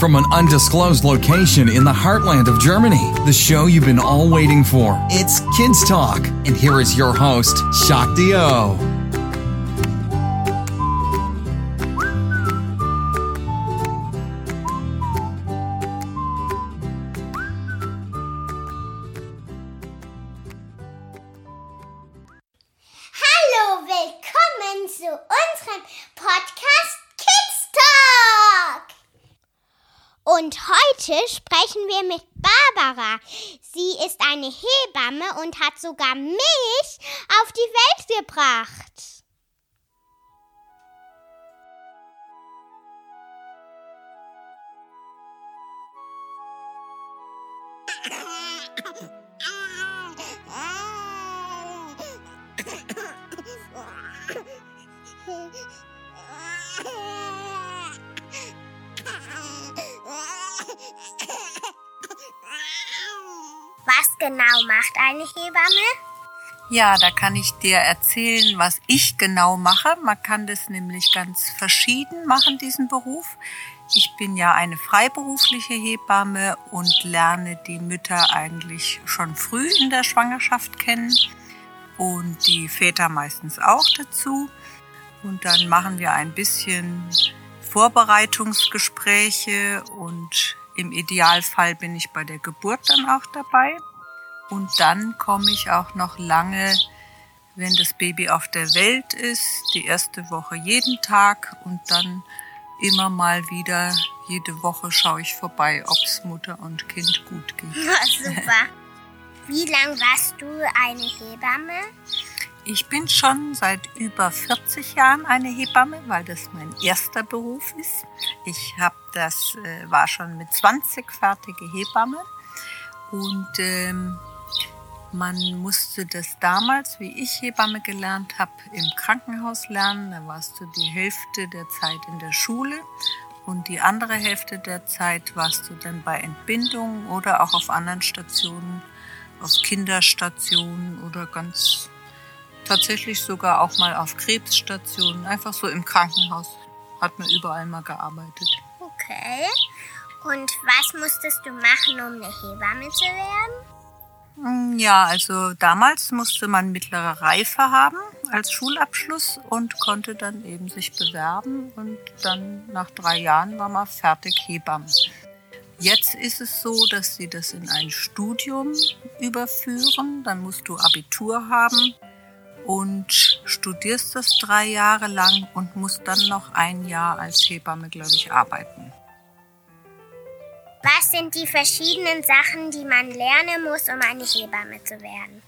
from an undisclosed location in the heartland of Germany. The show you've been all waiting for. It's Kids Talk. And here is your host, Shakti O. heute sprechen wir mit Barbara. Sie ist eine Hebamme und hat sogar mich auf die Welt gebracht. Genau macht eine Hebamme? Ja, da kann ich dir erzählen, was ich genau mache. Man kann das nämlich ganz verschieden machen, diesen Beruf. Ich bin ja eine freiberufliche Hebamme und lerne die Mütter eigentlich schon früh in der Schwangerschaft kennen und die Väter meistens auch dazu. Und dann machen wir ein bisschen Vorbereitungsgespräche und im Idealfall bin ich bei der Geburt dann auch dabei. Und dann komme ich auch noch lange, wenn das Baby auf der Welt ist, die erste Woche jeden Tag und dann immer mal wieder, jede Woche schaue ich vorbei, ob es Mutter und Kind gut geht. Super. Wie lange warst du eine Hebamme? Ich bin schon seit über 40 Jahren eine Hebamme, weil das mein erster Beruf ist. Ich habe das äh, war schon mit 20 fertige Hebamme und ähm, man musste das damals, wie ich Hebamme gelernt habe, im Krankenhaus lernen. Da warst du die Hälfte der Zeit in der Schule und die andere Hälfte der Zeit warst du dann bei Entbindungen oder auch auf anderen Stationen, auf Kinderstationen oder ganz tatsächlich sogar auch mal auf Krebsstationen. Einfach so im Krankenhaus hat man überall mal gearbeitet. Okay. Und was musstest du machen, um eine Hebamme zu werden? Mm, Ja, also damals musste man mittlere Reife haben als Schulabschluss und konnte dann eben sich bewerben und dann nach drei Jahren war man fertig Hebamme. Jetzt ist es so, dass sie das in ein Studium überführen. Dann musst du Abitur haben und studierst das drei Jahre lang und musst dann noch ein Jahr als Hebamme, glaube ich, arbeiten. Was sind die verschiedenen Sachen, die man lernen muss, um eine Hebamme zu werden?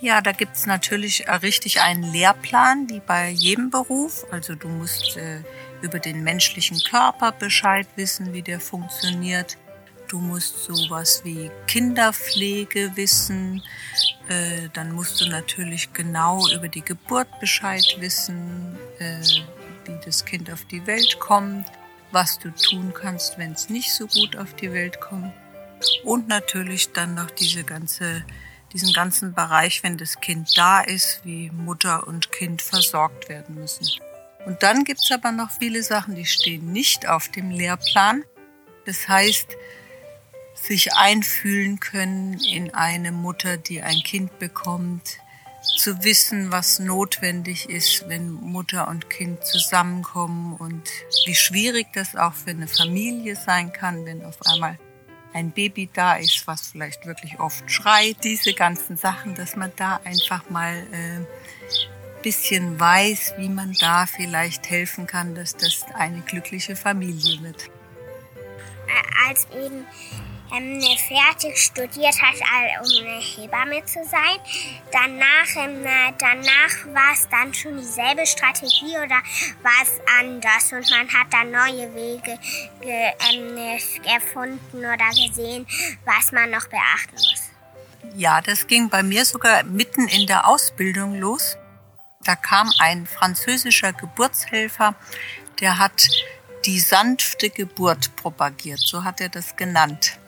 Ja, da gibt's natürlich äh, richtig einen Lehrplan, wie bei jedem Beruf. Also du musst äh, über den menschlichen Körper Bescheid wissen, wie der funktioniert. Du musst sowas wie Kinderpflege wissen. Äh, dann musst du natürlich genau über die Geburt Bescheid wissen, äh, wie das Kind auf die Welt kommt, was du tun kannst, wenn es nicht so gut auf die Welt kommt. Und natürlich dann noch diese ganze, diesen ganzen Bereich, wenn das Kind da ist, wie Mutter und Kind versorgt werden müssen. Und dann gibt's aber noch viele Sachen, die stehen nicht auf dem Lehrplan. Das heißt, sich einfühlen können in eine Mutter, die ein Kind bekommt, zu wissen, was notwendig ist, wenn Mutter und Kind zusammenkommen und wie schwierig das auch für eine Familie sein kann, wenn auf einmal ein Baby da ist, was vielleicht wirklich oft schreit. Diese ganzen Sachen, dass man da einfach mal äh, bisschen weiß, wie man da vielleicht helfen kann, dass das eine glückliche Familie wird. Äh, Als eben ähm, fertig studiert hat, um eine Hebamme zu sein, danach, ähm, äh, danach war es dann schon dieselbe Strategie oder war es anders und man hat dann neue Wege ge, ähm, äh, erfunden oder gesehen, was man noch beachten muss. Ja, das ging bei mir sogar mitten in der Ausbildung los. Da kam ein französischer Geburtshelfer, der hat die sanfte Geburt propagiert, so hat er das genannt.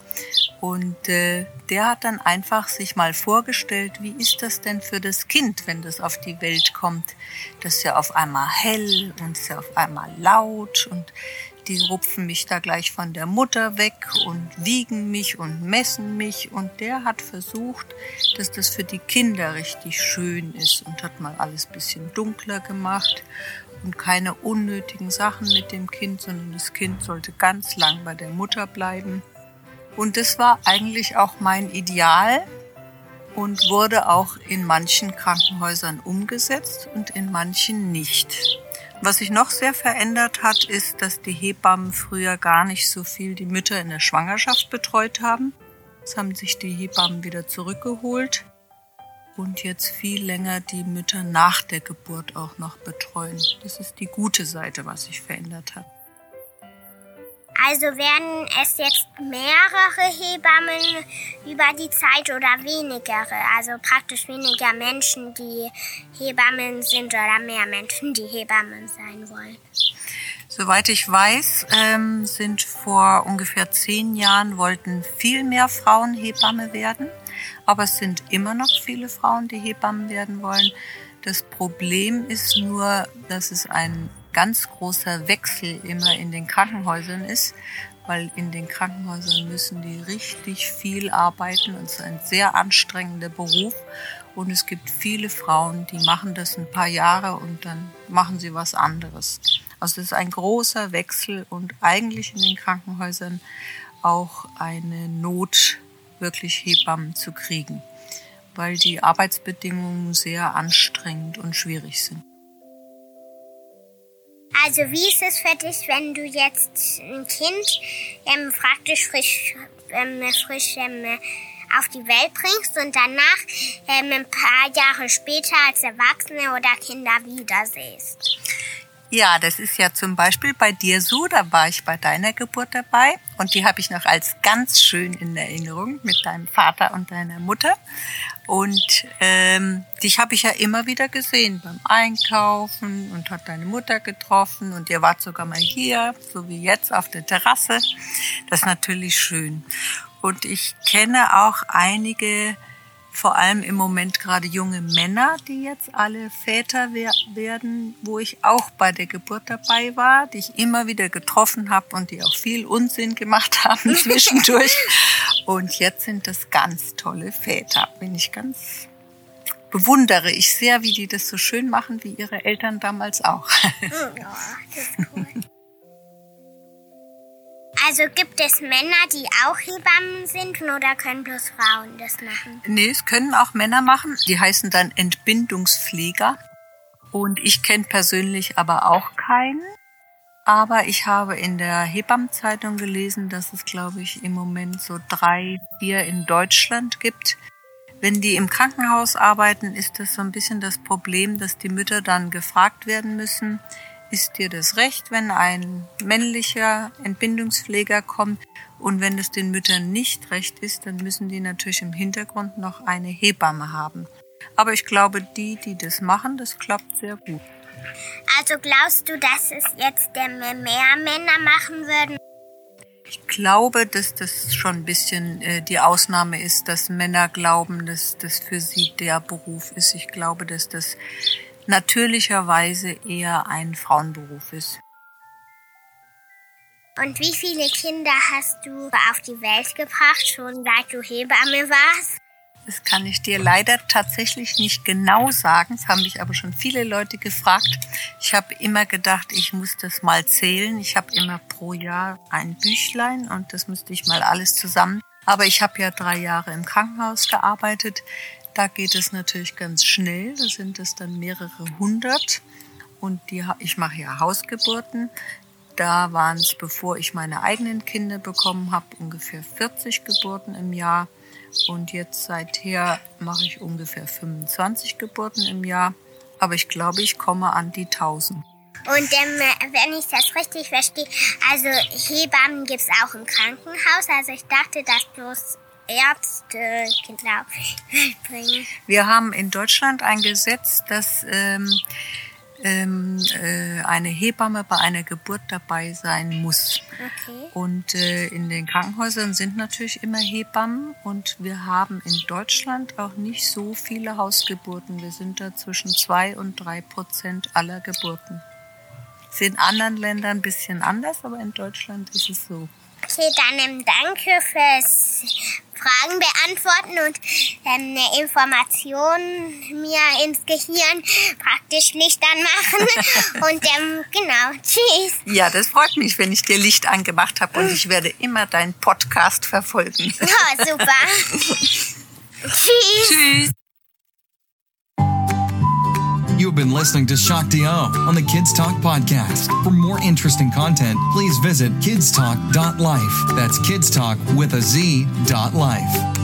Und äh, der hat dann einfach sich mal vorgestellt, wie ist das denn für das Kind, wenn das auf die Welt kommt? Das ist ja auf einmal hell und ist ja auf einmal laut und die rupfen mich da gleich von der Mutter weg und wiegen mich und messen mich. Und der hat versucht, dass das für die Kinder richtig schön ist und hat mal alles bisschen dunkler gemacht und keine unnötigen Sachen mit dem Kind, sondern das Kind sollte ganz lang bei der Mutter bleiben. Und das war eigentlich auch mein Ideal und wurde auch in manchen Krankenhäusern umgesetzt und in manchen nicht. Was sich noch sehr verändert hat, ist, dass die Hebammen früher gar nicht so viel die Mütter in der Schwangerschaft betreut haben. Jetzt haben sich die Hebammen wieder zurückgeholt und jetzt viel länger die Mütter nach der Geburt auch noch betreuen. Das ist die gute Seite, was sich verändert hat. Also werden es jetzt mehrere Hebammen über die Zeit oder wenigere? Also praktisch weniger Menschen, die Hebammen sind oder mehr Menschen, die Hebammen sein wollen? Soweit ich weiß, ähm, sind vor ungefähr zehn Jahren wollten viel mehr Frauen Hebamme werden. Aber es sind immer noch viele Frauen, die Hebammen werden wollen. Das Problem ist nur, dass es ein ganz großer Wechsel immer in den Krankenhäusern ist, weil in den Krankenhäusern müssen die richtig viel arbeiten und es ist ein sehr anstrengender Beruf. Und es gibt viele Frauen, die machen das ein paar Jahre und dann machen sie was anderes. Also es ist ein großer Wechsel und eigentlich in den Krankenhäusern auch eine Not, wirklich Hebammen zu kriegen, weil die Arbeitsbedingungen sehr anstrengend und schwierig sind. Also wie ist es für dich, wenn du jetzt ein Kind ähm, praktisch frisch, ähm, frisch ähm, auf die Welt bringst und danach ähm, ein paar Jahre später als Erwachsene oder Kinder wiedersiehst? Ja, das ist ja zum Beispiel bei dir so, da war ich bei deiner Geburt dabei und die habe ich noch als ganz schön in Erinnerung mit deinem Vater und deiner Mutter. Und ähm, dich habe ich ja immer wieder gesehen beim Einkaufen und hat deine Mutter getroffen und ihr wart sogar mal hier, so wie jetzt auf der Terrasse. Das ist natürlich schön. Und ich kenne auch einige vor allem im Moment gerade junge Männer, die jetzt alle Väter werden, wo ich auch bei der Geburt dabei war, die ich immer wieder getroffen habe und die auch viel Unsinn gemacht haben zwischendurch. Und jetzt sind das ganz tolle Väter. Bin ich ganz bewundere ich sehr, wie die das so schön machen, wie ihre Eltern damals auch. Ja, das ist cool. Also gibt es Männer, die auch Hebammen sind oder können bloß Frauen das machen? Nee, es können auch Männer machen. Die heißen dann Entbindungspfleger. Und ich kenne persönlich aber auch keinen. Aber ich habe in der Hebammenzeitung gelesen, dass es, glaube ich, im Moment so drei, vier in Deutschland gibt. Wenn die im Krankenhaus arbeiten, ist das so ein bisschen das Problem, dass die Mütter dann gefragt werden müssen, ist dir das recht, wenn ein männlicher Entbindungspfleger kommt und wenn es den Müttern nicht recht ist, dann müssen die natürlich im Hintergrund noch eine Hebamme haben. Aber ich glaube, die, die das machen, das klappt sehr gut. Also glaubst du, dass es jetzt mehr Männer machen würden? Ich glaube, dass das schon ein bisschen äh, die Ausnahme ist, dass Männer glauben, dass das für sie der Beruf ist. Ich glaube, dass das natürlicherweise eher ein Frauenberuf ist. Und wie viele Kinder hast du auf die Welt gebracht, schon seit du Hebamme warst? Das kann ich dir leider tatsächlich nicht genau sagen. Das haben mich aber schon viele Leute gefragt. Ich habe immer gedacht, ich muss das mal zählen. Ich habe immer pro Jahr ein Büchlein und das müsste ich mal alles zusammen. Aber ich habe ja drei Jahre im Krankenhaus gearbeitet. Da geht es natürlich ganz schnell. Da sind es dann mehrere hundert. Und die, ich mache ja Hausgeburten. Da waren es, bevor ich meine eigenen Kinder bekommen habe, ungefähr 40 Geburten im Jahr. Und jetzt seither mache ich ungefähr 25 Geburten im Jahr. Aber ich glaube, ich komme an die 1000. Und ähm, wenn ich das richtig verstehe, also Hebammen gibt es auch im Krankenhaus. Also ich dachte, dass bloß Ärzte bringen. Wir haben in Deutschland ein Gesetz, dass ähm, ähm, äh, eine Hebamme bei einer Geburt dabei sein muss. Okay. Und äh, in den Krankenhäusern sind natürlich immer Hebammen und wir haben in Deutschland auch nicht so viele Hausgeburten. Wir sind da zwischen zwei und drei Prozent aller Geburten. Ist in anderen Ländern ein bisschen anders, aber in Deutschland ist es so. Okay, dann danke fürs Fragen beantworten und ähm, eine Information mir ins Gehirn praktisch Licht anmachen. und ähm, genau, tschüss. Ja, das freut mich, wenn ich dir Licht angemacht habe und ich werde immer deinen Podcast verfolgen. Ja, super. tschüss. Tschüss. You've been listening to Shakti O on the Kids Talk podcast. For more interesting content, please visit kidstalk.life. That's kidstalk with a Z dot life.